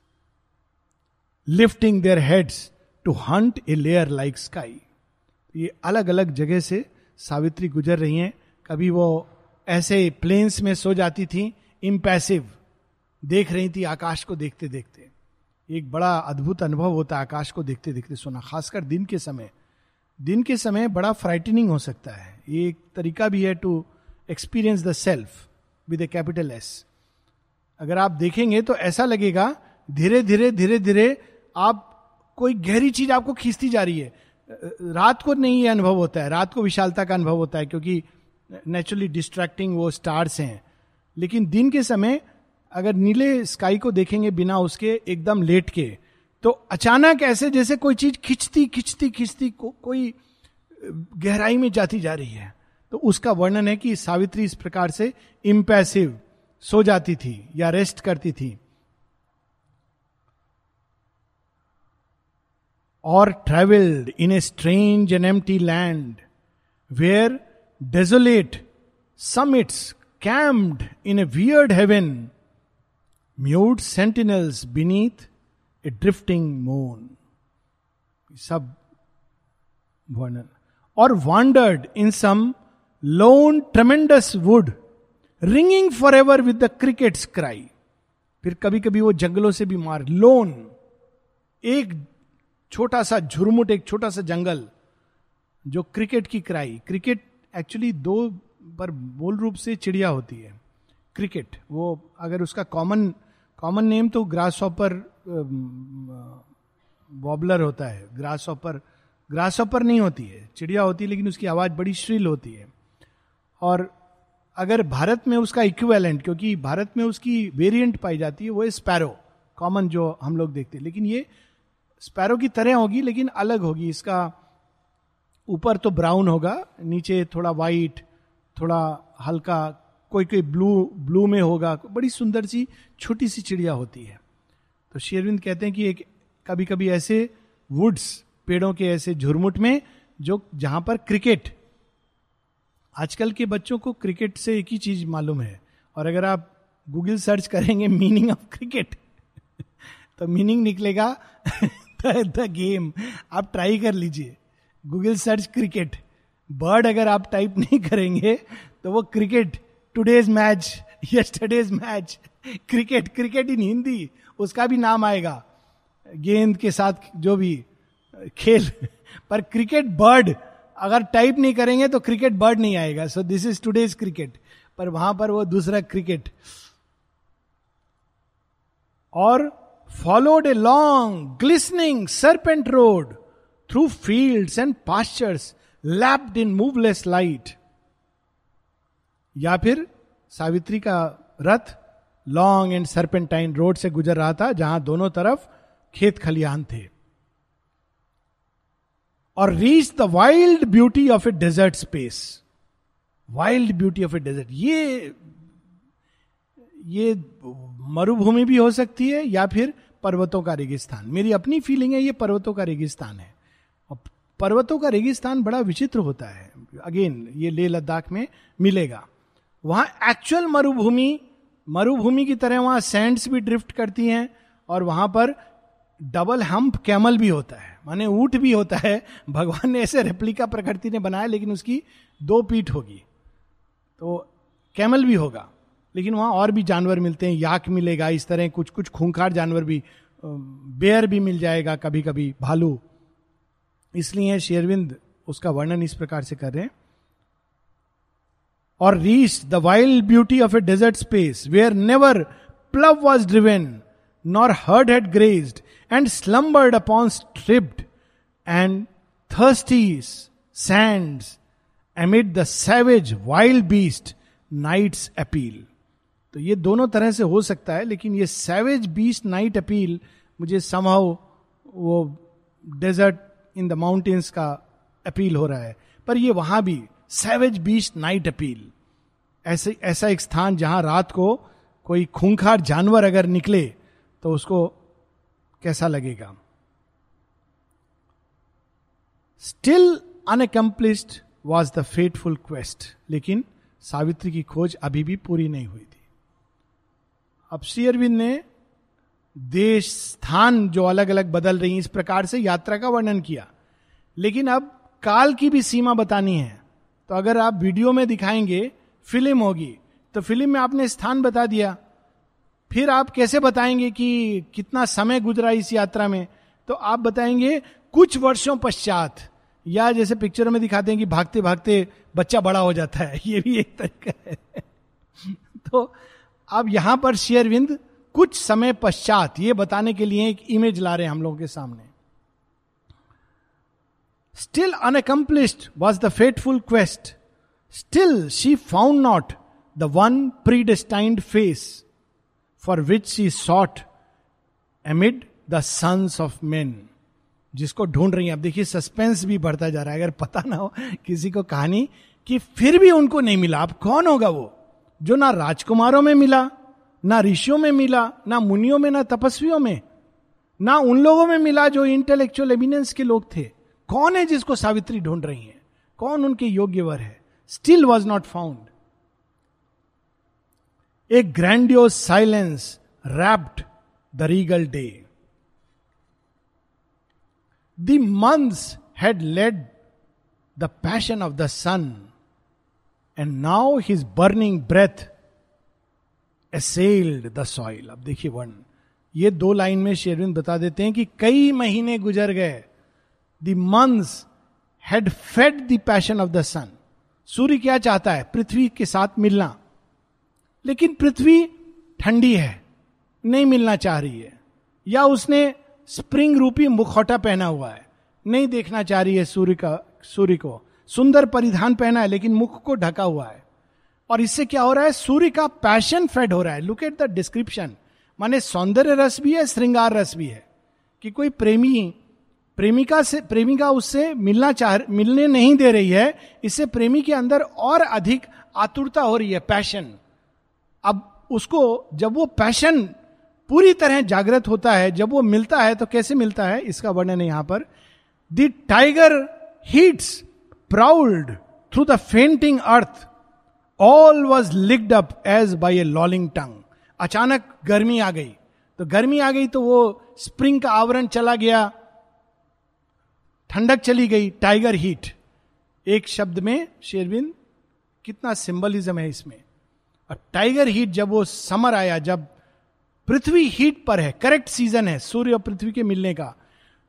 lifting their heads to hunt a lair like sky ये अलग अलग जगह से सावित्री गुजर रही हैं। कभी वो ऐसे प्लेन्स में सो जाती थी इम्पैसिव देख रही थी आकाश को देखते देखते एक बड़ा अद्भुत अनुभव होता है आकाश को देखते देखते सोना, खासकर दिन के समय। दिन के समय बड़ा फ्राइटनिंग हो सकता है। ये एक तरीका भी है to experience the self with a capital S अगर आप देखेंगे तो ऐसा लगेगा, धीरे धीरे धीरे धीरे आप कोई गहरी चीज़ आपको खींचती जा रही है। रात को नहीं ये अनुभव होता है, रात को विशालता का अनुभव होता है क्योंकि नेचुरली डिस्ट्रैक्टिंग वो स्टार्स हैं। लेकिन दिन के समय अगर नीले स्काई को देखेंगे बिना उसके, एकदम लेट के तो अचानक ऐसे जैसे कोई चीज़ खिंचती खिंचती खिंचती को, कोई गहराई में जाती जा रही है तो उसका वर्णन है कि सावित्री इस प्रकार से इम्पैसिव सो जाती थी या रेस्ट करती थी। और travelled in a strange and empty land where desolate summits calmed in a weird heaven mute sentinels beneath a drifting moon. सब वर्णन और wandered in some lone tremendous wood, ringing forever with the cricket's cry. फिर कभी कभी वो जंगलों से भी मार लोन एक छोटा सा झुरमुट एक छोटा सा जंगल जो क्रिकेट की क्राई क्रिकेट एक्चुअली दो पर मूल रूप से चिड़िया होती है क्रिकेट वो अगर उसका कॉमन कॉमन नेम तो ग्रास ऑपर वॉबलर होता है। ग्रास ऑपर ग्रास ऑपर नहीं होती है। चिड़िया होती है, लेकिन उसकी आवाज़ बड़ी श्रील होती है। और अगर भारत में उसका इक्विवेलेंट क्योंकि भारत में उसकी वेरिएंट पाई जाती है, वो है स्पैरो कॉमन जो हम लोग देखते हैं। लेकिन ये स्पैरो की तरह होगी, लेकिन अलग होगी। इसका ऊपर तो ब्राउन होगा, नीचे थोड़ा वाइट थोड़ा हल्का कोई कोई ब्लू ब्लू में होगा, बड़ी सुंदर सी, छोटी सी चिड़िया होती है। तो शेरविंद कहते हैं कि एक कभी कभी ऐसे वुड्स पेड़ों के ऐसे झुरमुट में, जो जहाँ पर क्रिकेट आजकल के बच्चों को क्रिकेट से एक ही चीज़ मालूम है। और अगर आप गूगल सर्च करेंगे मीनिंग ऑफ़ क्रिकेट तो मीनिंग निकलेगा द गेम आप ट्राई कर लीजिए। गूगल सर्च क्रिकेट बर्ड अगर आप टाइप नहीं करेंगे तो वो cricket today's match yesterday's match cricket cricket in Hindi उसका भी नाम आएगा गेंद के साथ जो भी खेल पर क्रिकेट बर्ड अगर टाइप नहीं करेंगे तो क्रिकेट बर्ड नहीं आएगा so this is today's cricket पर वहाँ पर वो दूसरा क्रिकेट और followed a long, glistening serpent road through fields and pastures lapped in moveless light. या फिर सावित्री का रथ लॉन्ग एंड सरपेंटाइन रोड से गुजर रहा था, जहाँ दोनों तरफ़ खेत खलिहान थे। और reach the wild beauty of a desert space wild beauty of a desert ये ये मरुभूमि भी हो सकती है, या फिर पर्वतों का रेगिस्तान। मेरी अपनी फीलिंग है, ये पर्वतों का रेगिस्तान है। और पर्वतों का रेगिस्तान बड़ा विचित्र होता है। अगेन ये लेह लद्दाख में मिलेगा। वहाँ एक्चुअल मरुभूमि मरुभूमि की तरह वहाँ सैंड्स भी ड्रिफ्ट करती हैं और वहाँ पर डबल हम्प कैमल भी होता है। माने ऊट भी होता है। भगवान ने ऐसे रेप्लिका प्रकृति ने बनाया, लेकिन उसकी दो पीठ होगी। तो कैमल भी होगा, लेकिन वहाँ और भी जानवर मिलते हैं। याक मिलेगा, इस तरह कुछ कुछ खूंखार जानवर भी बेयर भी मिल जाएगा कभी कभी भालू। इसलिए शेरविंद उसका वर्णन इस प्रकार से कर रहे हैं। और reach the wild beauty of a desert space where never plough was driven nor herd had grazed and slumbered upon stripped and thirsty sand amid the savage wild beast night's appeal तो ये दोनों तरह से हो सकता है, लेकिन ये सैवेज बीस्ट नाइट अपील मुझे समहाउ वो डेजर्ट इन द माउंटेन्स का अपील हो रहा है। पर ये वहाँ भी सैवेज बीच नाइट अपील ऐसे, ऐसा एक स्थान जहाँ रात को कोई खूंखार जानवर अगर निकले तो उसको कैसा लगेगा? Still unaccomplished was the fateful quest लेकिन सावित्री की खोज अभी भी पूरी नहीं हुई थी। अब श्री अरविंद ने देश, स्थान जो अलग अलग बदल रही इस प्रकार से यात्रा का वर्णन किया। लेकिन अब काल की भी सीमा बतानी है। तो अगर आप वीडियो में दिखाएँगे फ़िल्म होगी तो फ़िल्म में आपने स्थान बता दिया। फिर आप कैसे बताएँगे कि कितना समय गुजरा इस यात्रा में? तो आप बताएँगे, कुछ वर्षों पश्चात, या जैसे पिक्चर में दिखाते हैं कि भागते भागते बच्चा बड़ा हो जाता है, ये भी एक तरीका है। तो अब यहाँ पर शेयरविंद, कुछ समय पश्चात ये बताने के लिए एक इमेज ला रहे हैं हम लोगों के सामने। Still unaccomplished was the fateful quest still she found not the one predestined face for which she sought amid the sons of men जिसको ढूंढ रही है, अब देखिए सस्पेंस भी बढ़ता जा रहा है। अगर पता ना हो किसी को कहानी कि फिर भी उनको नहीं मिला, अब कौन होगा वो? जो ना राजकुमारों में मिला, ना ऋषियों में मिला, ना मुनियों में, ना तपस्वियों में, ना उन लोगों में मिला जो इंटेलेक्चुअल एमिनेंस के लोग थे। कौन है जिसको सावित्री ढूंढ रही है? कौन उनके योग्य वर है? Still was not found a grandiose silence wrapped the regal day the months had led the passion of the sun and now his burning breath assailed the soil अब देखिए वन ये दो लाइन में शेरविंद बता देते हैं कि कई महीने गुजर गए। The months had fed the passion of the sun सूर्य क्या चाहता है? पृथ्वी के साथ मिलना। लेकिन पृथ्वी ठंडी है, नहीं मिलना चाह रही है। या उसने स्प्रिंग रूपी मुखौटा पहना हुआ है, नहीं देखना चाह रही है सूर्य का, सूर्य को। सुंदर परिधान पहना है, लेकिन मुख को ढका हुआ है। और इससे क्या हो रहा है? सूर्य का पैशन फेड हो रहा है। लुक एट द डिस्क्रिप्शन माने सौंदर्य रस भी है, श्रृंगार रस भी है। कि कोई प्रेमी प्रेमिका से, प्रेमिका उससे मिलना चाह, मिलने नहीं दे रही है, इससे प्रेमी के अंदर और अधिक आतुरता हो रही है पैशन अब उसको जब वो पैशन पूरी तरह जागृत होता है, जब वो मिलता है तो कैसे मिलता है? इसका वर्णन है यहाँ पर. The tiger heats prowled through the fainting earth all was licked up as by a lolling tongue अचानक गर्मी आ गई. तो गर्मी आ गई तो वो स्प्रिंग का आवरण चला गया. ठंडक चली गई टाइगर हीट एक शब्द में, शेरविन, कितना सिंबलिज्म है इसमें। और टाइगर हीट जब वो समर आया, जब पृथ्वी हीट पर है करेक्ट सीज़न है, सूर्य और पृथ्वी के मिलने का।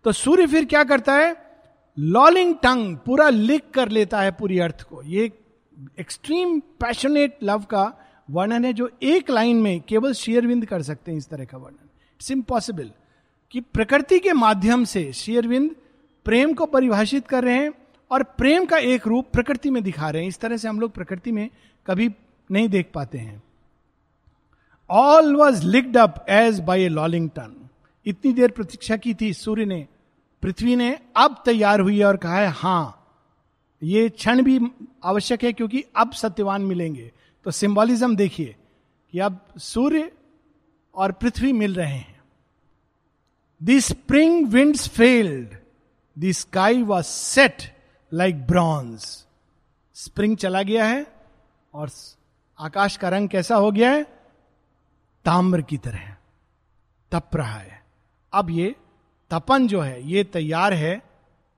तो सूर्य फिर क्या करता है? लॉलिंग टंग पूरा लिक कर लेता है पूरी अर्थ को। ये एक्सट्रीम पैशनेट लव का वर्णन है, जो एक लाइन में केवल शेयरविंद कर सकते हैं इस तरह का वर्णन। इट्स इम्पॉसिबल कि प्रकृति के माध्यम से शेयरविंद प्रेम को परिभाषित कर रहे हैं और प्रेम का एक रूप प्रकृति में दिखा रहे हैं। इस तरह से हम लोग प्रकृति में कभी नहीं देख पाते हैं। All was licked up as by a lolling tongue इतनी देर प्रतीक्षा की थी सूर्य ने, पृथ्वी ने, अब तैयार हुई है और कहा है, हाँ, ये क्षण भी आवश्यक है क्योंकि अब सत्यवान मिलेंगे। तो सिंबॉलिज्म देखिए कि अब सूर्य और पृथ्वी मिल रहे हैं। The spring winds failed the sky was set like bronze. Spring चला गया है और आकाश का रंग कैसा हो गया है? ताम्र की तरह। तप रहा है। अब ये तपन जो है, ये तैयार है।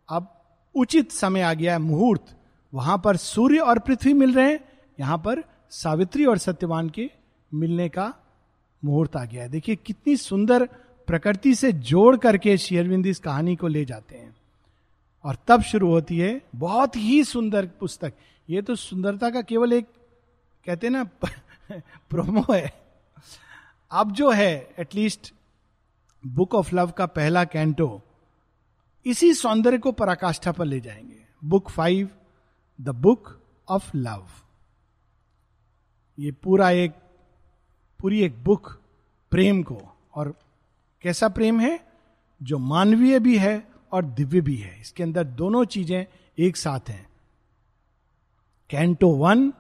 अब उचित समय आ गया है, मुहूर्त। वहाँ पर सूर्य और पृथ्वी मिल रहे हैं। यहाँ पर सावित्री और सत्यवान के मिलने का मुहूर्त आ गया है। देखिए, कितनी सुंदर प्रकृति से जोड़ करके शेयरविंद इस कहानी को ले जाते हैं। और तब शुरू होती है बहुत ही सुंदर पुस्तक। ये तो सुंदरता का केवल एक, कहते ना, प्रोमो है। अब जो है एटलीस्ट बुक ऑफ़ लव का पहला कैंटो इसी सौंदर्य को पराकाष्ठा पर ले जाएँगे। Book five the book of love ये पूरा एक, पूरी एक बुक प्रेम को। और कैसा प्रेम है? जो मानवीय भी है और दिव्य भी है। इसके अंदर दोनों चीज़ें एक साथ हैं। Canto one,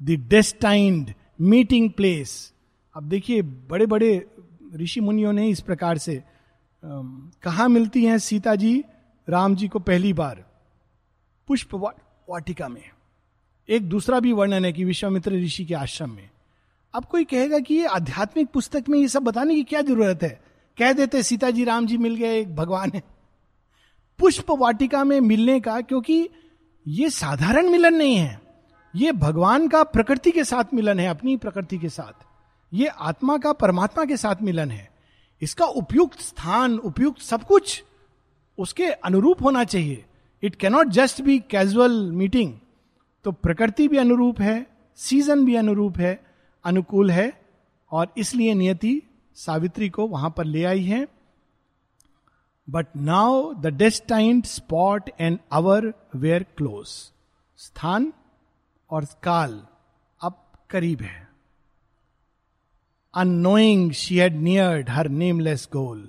the destined meeting place. अब देखिए बड़े बड़े ऋषि मुनियों ने इस प्रकार से कहा मिलती हैं सीता जी? राम जी को पहली बार, पुष्प वाटिका में। एक दूसरा भी वर्णन है कि विश्वामित्र ऋषि के आश्रम में। अब कोई कहेगा कि ये आध्यात्मिक पुस्तक में ये सब बताने की क्या ज़रूरत है? कह देते, सीता जी, राम जी मिल गए, एक भगवान है। पुष्प वाटिका में मिलने का, क्योंकि ये साधारण मिलन नहीं है। ये भगवान का प्रकृति के साथ मिलन है, अपनी प्रकृति के साथ। ये आत्मा का परमात्मा के साथ मिलन है। इसका उपयुक्त स्थान, उपयुक्त सब कुछ उसके अनुरूप होना चाहिए। It cannot just be casual meeting तो प्रकृति भी अनुरूप है सीज़न भी अनुरूप है, अनुकूल है, और इसलिए नियति सावित्री को वहाँ पर ले आई है। But now the destined spot and hour were close स्थान और काल अब करीब है unknowing she had neared her nameless goal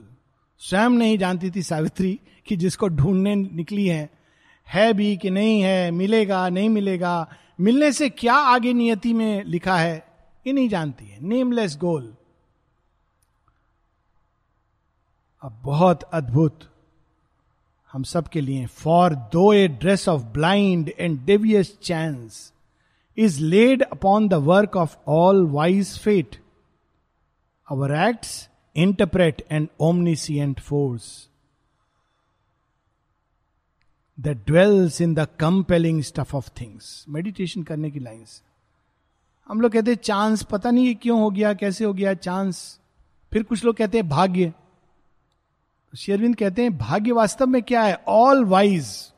स्वयं नहीं जानती थी सावित्री कि जिसको ढूँढने निकली है। है भी कि नहीं है, मिलेगा, नहीं मिलेगा, मिलने से क्या आगे नियति में लिखा है, ये नहीं जानती है। नेमलेस गोल अब बहुत अद्भुत। हम सब के लिए for though a dress of blind and devious chance is laid upon the work of all wise fate our acts interpret and omniscient force that dwells in the compelling stuff of things meditation करने की lines हम लोग कहते हैं chance पता नहीं क्यों हो गया, कैसे हो गया, चांस? फिर कुछ लोग कहते हैं भाग्य। शेरविंद कहते हैं, भाग्य वास्तव में क्या है? ऑल वाइज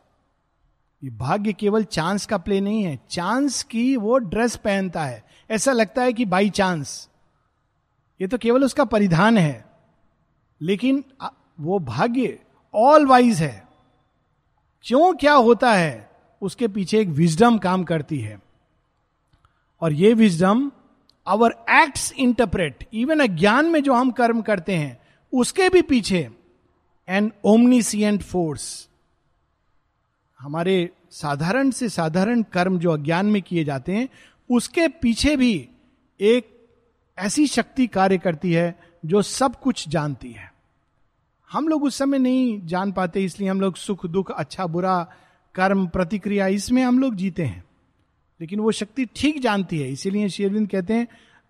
ये भाग्य केवल चांस का प्ले नहीं है। चांस की वो ड्रेस पहनता है। ऐसा लगता है कि बाई चांस ये तो केवल उसका परिधान है। लेकिन वो भाग्य ऑल वाइज है। क्यों क्या होता है? उसके पीछे एक विजडम काम करती है। और ये wisdom our acts interpret even अज्ञान में जो हम कर्म करते हैं, उसके भी पीछे एन ओमनीसियंट फोर्स, हमारे साधारण से साधारण कर्म जो अज्ञान में किए जाते हैं, उसके पीछे भी एक ऐसी शक्ति कार्य करती है जो सब कुछ जानती है। हम लोग उस समय नहीं जान पाते, इसलिए हम लोग सुख, दुख अच्छा बुरा, कर्म, प्रतिक्रिया, इसमें हम लोग जीते हैं। लेकिन वो शक्ति ठीक जानती है, इसीलिए शेरविंद कहते हैं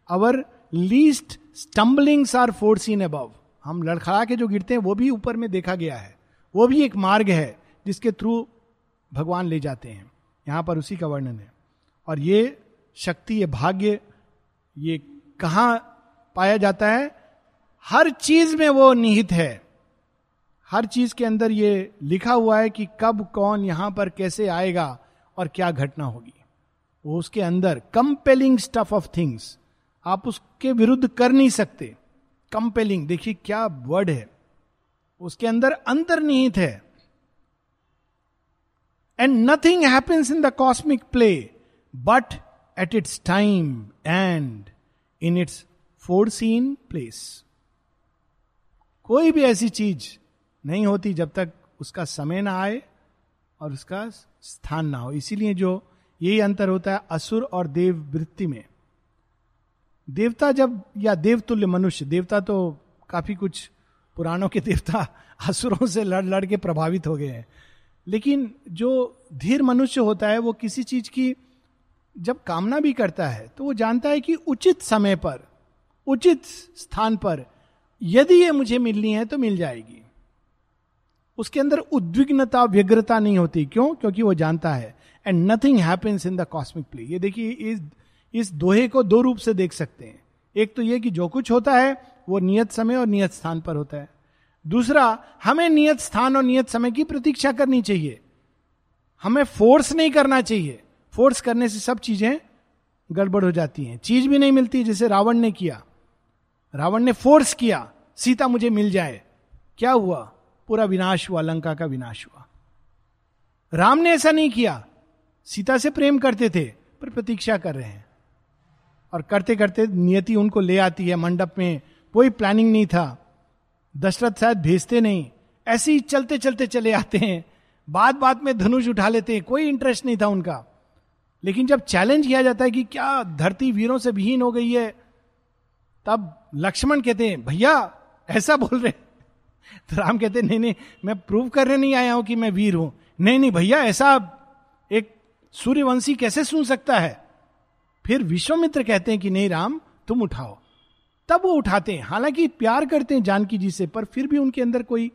our least stumblings are force in above हम लड़खड़ा के जो गिरते हैं, वो भी ऊपर में देखा गया है। वो भी एक मार्ग है जिसके थ्रू भगवान ले जाते हैं। यहाँ पर उसी का वर्णन है। और ये शक्ति, ये भाग्य, ये कहा पाया जाता है? हर चीज़ में वो निहित है। हर चीज़ के अंदर ये लिखा हुआ है कि कब, कौन, यहाँ पर कैसे आएगा और क्या घटना होगी। वो उसके अंदर कंपेलिंग स्टफ़ ऑफ़ थिंग्स आप उसके विरुद्ध कर नहीं सकते। कंपेलिंग देखिए क्या वर्ड है। उसके अंदर अंतर्निहित है। And nothing happens in the cosmic play but at its time and in its foreseen place कोई भी ऐसी चीज़ नहीं होती जब तक उसका समय ना आए और उसका स्थान ना हो। इसीलिए जो यही अंतर होता है असुर और देव वृत्ति में। देवता जब, या देवतुल्य मनुष्य, देवता तो काफ़ी कुछ पुराणों के देवता असुरों से लड़ लड़ के प्रभावित हो गए हैं। लेकिन जो धीर मनुष्य होता है, वो किसी चीज़ की जब कामना भी करता है तो वो जानता है कि उचित समय पर, उचित स्थान पर यदि ये मुझे मिलनी है तो मिल जाएगी। उसके अंदर उद्विग्नता, व्यग्रता नहीं होती। क्यों? क्योंकि वो जानता है and nothing happens in the cosmic play ये देखिए, इस इस दोहे को दो रूप से देख सकते हैं। एक तो यह कि जो कुछ होता है, वो नियत समय और नियत स्थान पर होता है। दूसरा, हमें नियत स्थान और नियत समय की प्रतीक्षा करनी चाहिए। हमें फोर्स नहीं करना चाहिए। फोर्स करने से सब चीज़ें गड़बड़ हो जाती हैं। चीज़ भी नहीं मिलती जैसे रावण ने किया। रावण ने फोर्स किया, सीता मुझे मिल जाए। क्या हुआ? पूरा विनाश हुआ, लंका का विनाश हुआ। राम ने ऐसा नहीं किया। सीता से प्रेम करते थे, पर प्रतीक्षा कर रहे हैं। और करते करते नियति उनको ले आती है मंडप में। कोई प्लानिंग नहीं था। दशरथ शायद भेजते नहीं। ऐसे ही चलते चलते चले आते हैं। बात बात में धनुष उठा लेते हैं। कोई इंटरेस्ट नहीं था उनका। लेकिन जब चैलेंज किया जाता है कि क्या धरती वीरों से विहीन हो गई है, तब लक्ष्मण कहते हैं, भैया, ऐसा बोल रहे तो राम कहते नहीं नहीं, मैं प्रूव करने नहीं आया हूँ कि मैं वीर हूँ। नहीं नहीं, भैया, ऐसा एक सूर्यवंशी कैसे सुन सकता है? फिर विश्वमित्र कहते हैं कि, नहीं राम, तुम उठाओ। तब वो उठाते हैं। हालाँकि प्यार करते हैं जानकी जी से, पर फिर भी उनके अंदर कोई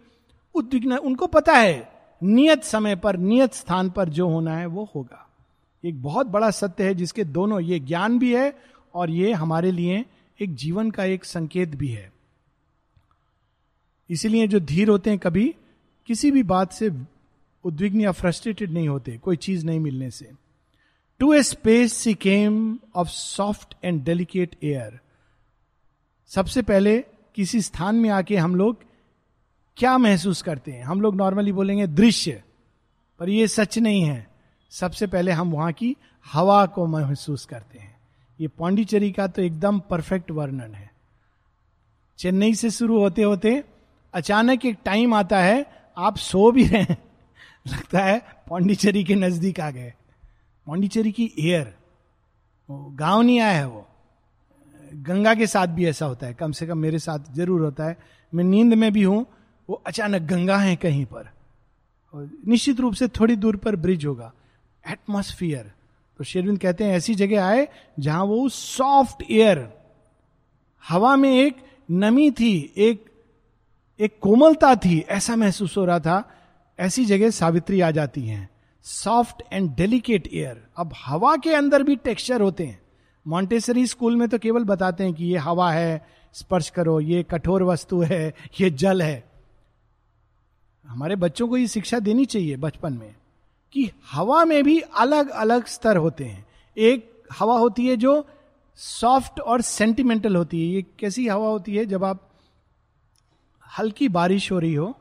उद्विग्न उनको पता है, नियत समय पर, नियत स्थान पर जो होना है वो होगा। एक बहुत बड़ा सत्य है जिसके दोनों, ये ज्ञान भी है और ये हमारे लिए एक जीवन का एक संकेत भी है। इसीलिए जो धीर होते हैं कभी किसी भी बात से उद्विग्न या फ्रस्ट्रेटेड नहीं होते, कोई चीज़ नहीं मिलने से। To a space she came of soft and delicate air सबसे पहले किसी स्थान में आके हम लोग क्या महसूस करते हैं? हम लोग नॉर्मली बोलेंगे दृश्य, पर ये सच नहीं है। सबसे पहले हम वहाँ की हवा को महसूस करते हैं। ये पांडिचेरी का तो एकदम परफेक्ट वर्णन है। चेन्नई से शुरू होते होते अचानक एक टाइम आता है, आप सो भी रहे हैं। लगता है पांडिचेरी के नज़दीक आ गए। पांडिचेरी की एयर गाँव नहीं आया है वो। गंगा के साथ भी ऐसा होता है, कम से कम मेरे साथ ज़रूर होता है। मैं नींद में भी हूँ, वो अचानक गंगा है कहीं पर। निश्चित रूप से थोड़ी दूर पर ब्रिज होगा। एटमोस्फियर तो शेरविंद कहते हैं, ऐसी जगह आए जहाँ वो सॉफ्ट एयर हवा में एक नमी थी, एक एक कोमलता थी, ऐसा महसूस हो रहा था। ऐसी जगह सावित्री आ जाती हैं। Soft and delicate air. अब हवा के अंदर भी टेक्सचर होते हैं। मॉन्टेसरी स्कूल में तो केवल बताते हैं कि ये हवा है, स्पर्श करो, ये कठोर वस्तु है, ये जल है। हमारे बच्चों को ये शिक्षा देनी चाहिए बचपन में कि हवा में भी अलग अलग स्तर होते हैं। एक हवा होती है जो सॉफ्ट और सेंटिमेंटल होती है। ये कैसी हवा होती है? जब आप हल्की बारिश हो रही हो,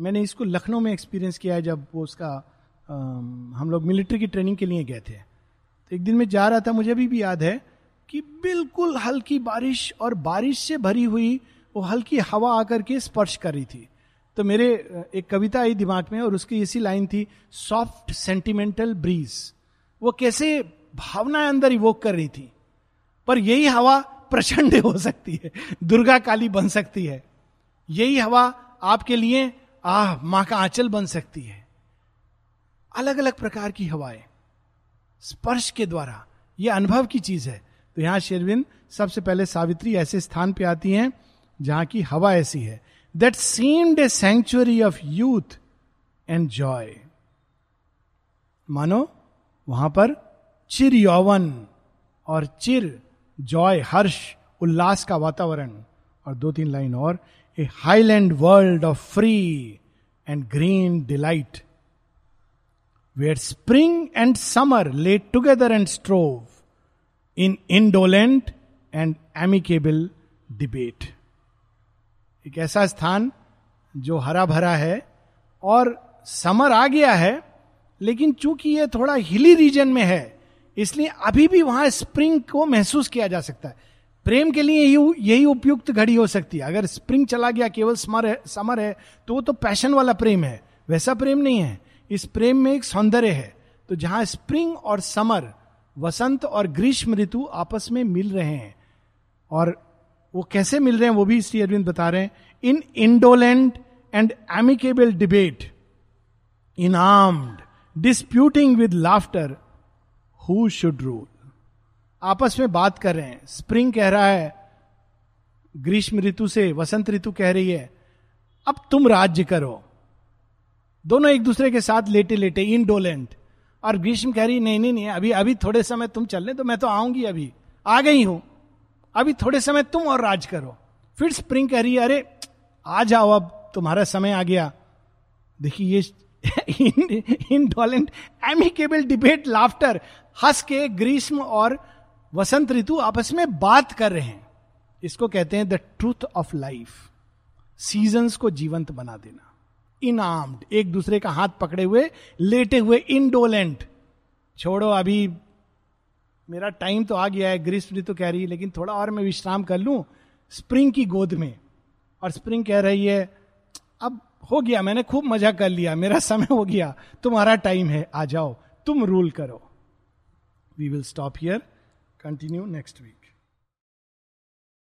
मैंने इसको लखनऊ में एक्सपीरियंस किया है जब वो उसका हम लोग मिलिट्री की ट्रेनिंग के लिए गए थे। तो एक दिन मैं जा रहा था, मुझे अभी भी याद है कि बिल्कुल हल्की बारिश और बारिश से भरी हुई वो हल्की हवा आकर के स्पर्श कर रही थी। तो मेरे एक कविता आई दिमाग में और उसकी इसी लाइन थी सॉफ्ट सेंटिमेंटल ब्रीज वो कैसे भावनाएँ अंदर इवोक कर रही थी। पर यही हवा प्रचंड हो सकती है, दुर्गा काली बन सकती है। यही हवा आपके लिए, आह, माँ का आंचल बन सकती है। अलग अलग प्रकार की हवाएँ। स्पर्श के द्वारा। यह अनुभव की चीज़ है। तो यहाँ शेरविंद सबसे पहले सावित्री ऐसे स्थान पे आती हैं, जहाँ की हवा ऐसी है। That seemed a century of youth and joy मानो, वहाँ पर चिर यौवन और चिर जॉय, हर्ष, उल्लास का वातावरण। और दो तीन लाइन और a highland world of free and green delight where spring and summer lay together and strove in indolent and amicable debate एक ऐसा स्थान जो हरा भरा है और समर आ गया है, लेकिन चूँकि ये थोड़ा हिली रीजन में है, इसलिए अभी भी वहाँ स्प्रिंग को महसूस किया जा सकता है। प्रेम के लिए यही उपयुक्त घड़ी हो सकती है। अगर स्प्रिंग चला गया, केवल समर है समर है तो वो तो पैशन वाला प्रेम है। वैसा प्रेम नहीं है। इस प्रेम में एक सौंदर्य है। तो जहाँ स्प्रिंग और समर, वसंत और ग्रीष्म ऋतु आपस में मिल रहे हैं, और वो कैसे मिल रहे हैं वो भी श्री अरविंद बता रहे हैं। In indolent and amicable debate in armed disputing with laughter who should rule आपस में बात कर रहे हैं। स्प्रिंग कह रहा है, ग्रीष्म ऋतु से वसंत ऋतु कह रही है, अब तुम राज्य करो। दोनों एक दूसरे के साथ लेटे लेटे इनडोलेंट और ग्रीष्म कह रही, नहीं नहीं नहीं, अभी अभी थोड़े समय तुम चल रहे तो मैं तो आऊँगी अभी। आ गई हूँ। अभी थोड़े समय तुम और राज करो। फिर स्प्रिंग कह रही है, अरे, आ जाओ अब, तुम्हारा समय आ गया। देखिए, ये इनडोलेंट एमिकेबल डिबेट लाफ्टर हंस के ग्रीष्म और वसंत ऋतु आपस में बात कर रहे हैं। इसको कहते हैं the truth of life seasons को जीवंत बना देना। इनआर्म्ड, एक दूसरे का हाथ पकड़े हुए, लेटे हुए इनडोलेंट छोड़ो, अभी मेरा टाइम तो आ गया है, ग्रीष्म ऋतु कह रही है, लेकिन थोड़ा और मैं विश्राम कर लूँ स्प्रिंग की गोद में। और स्प्रिंग कह रही है, अब हो गया, मैंने खूब मज़ा कर लिया, मेरा समय हो गया, तुम्हारा टाइम है, आ जाओ, तुम रूल करो। We will stop here continue next week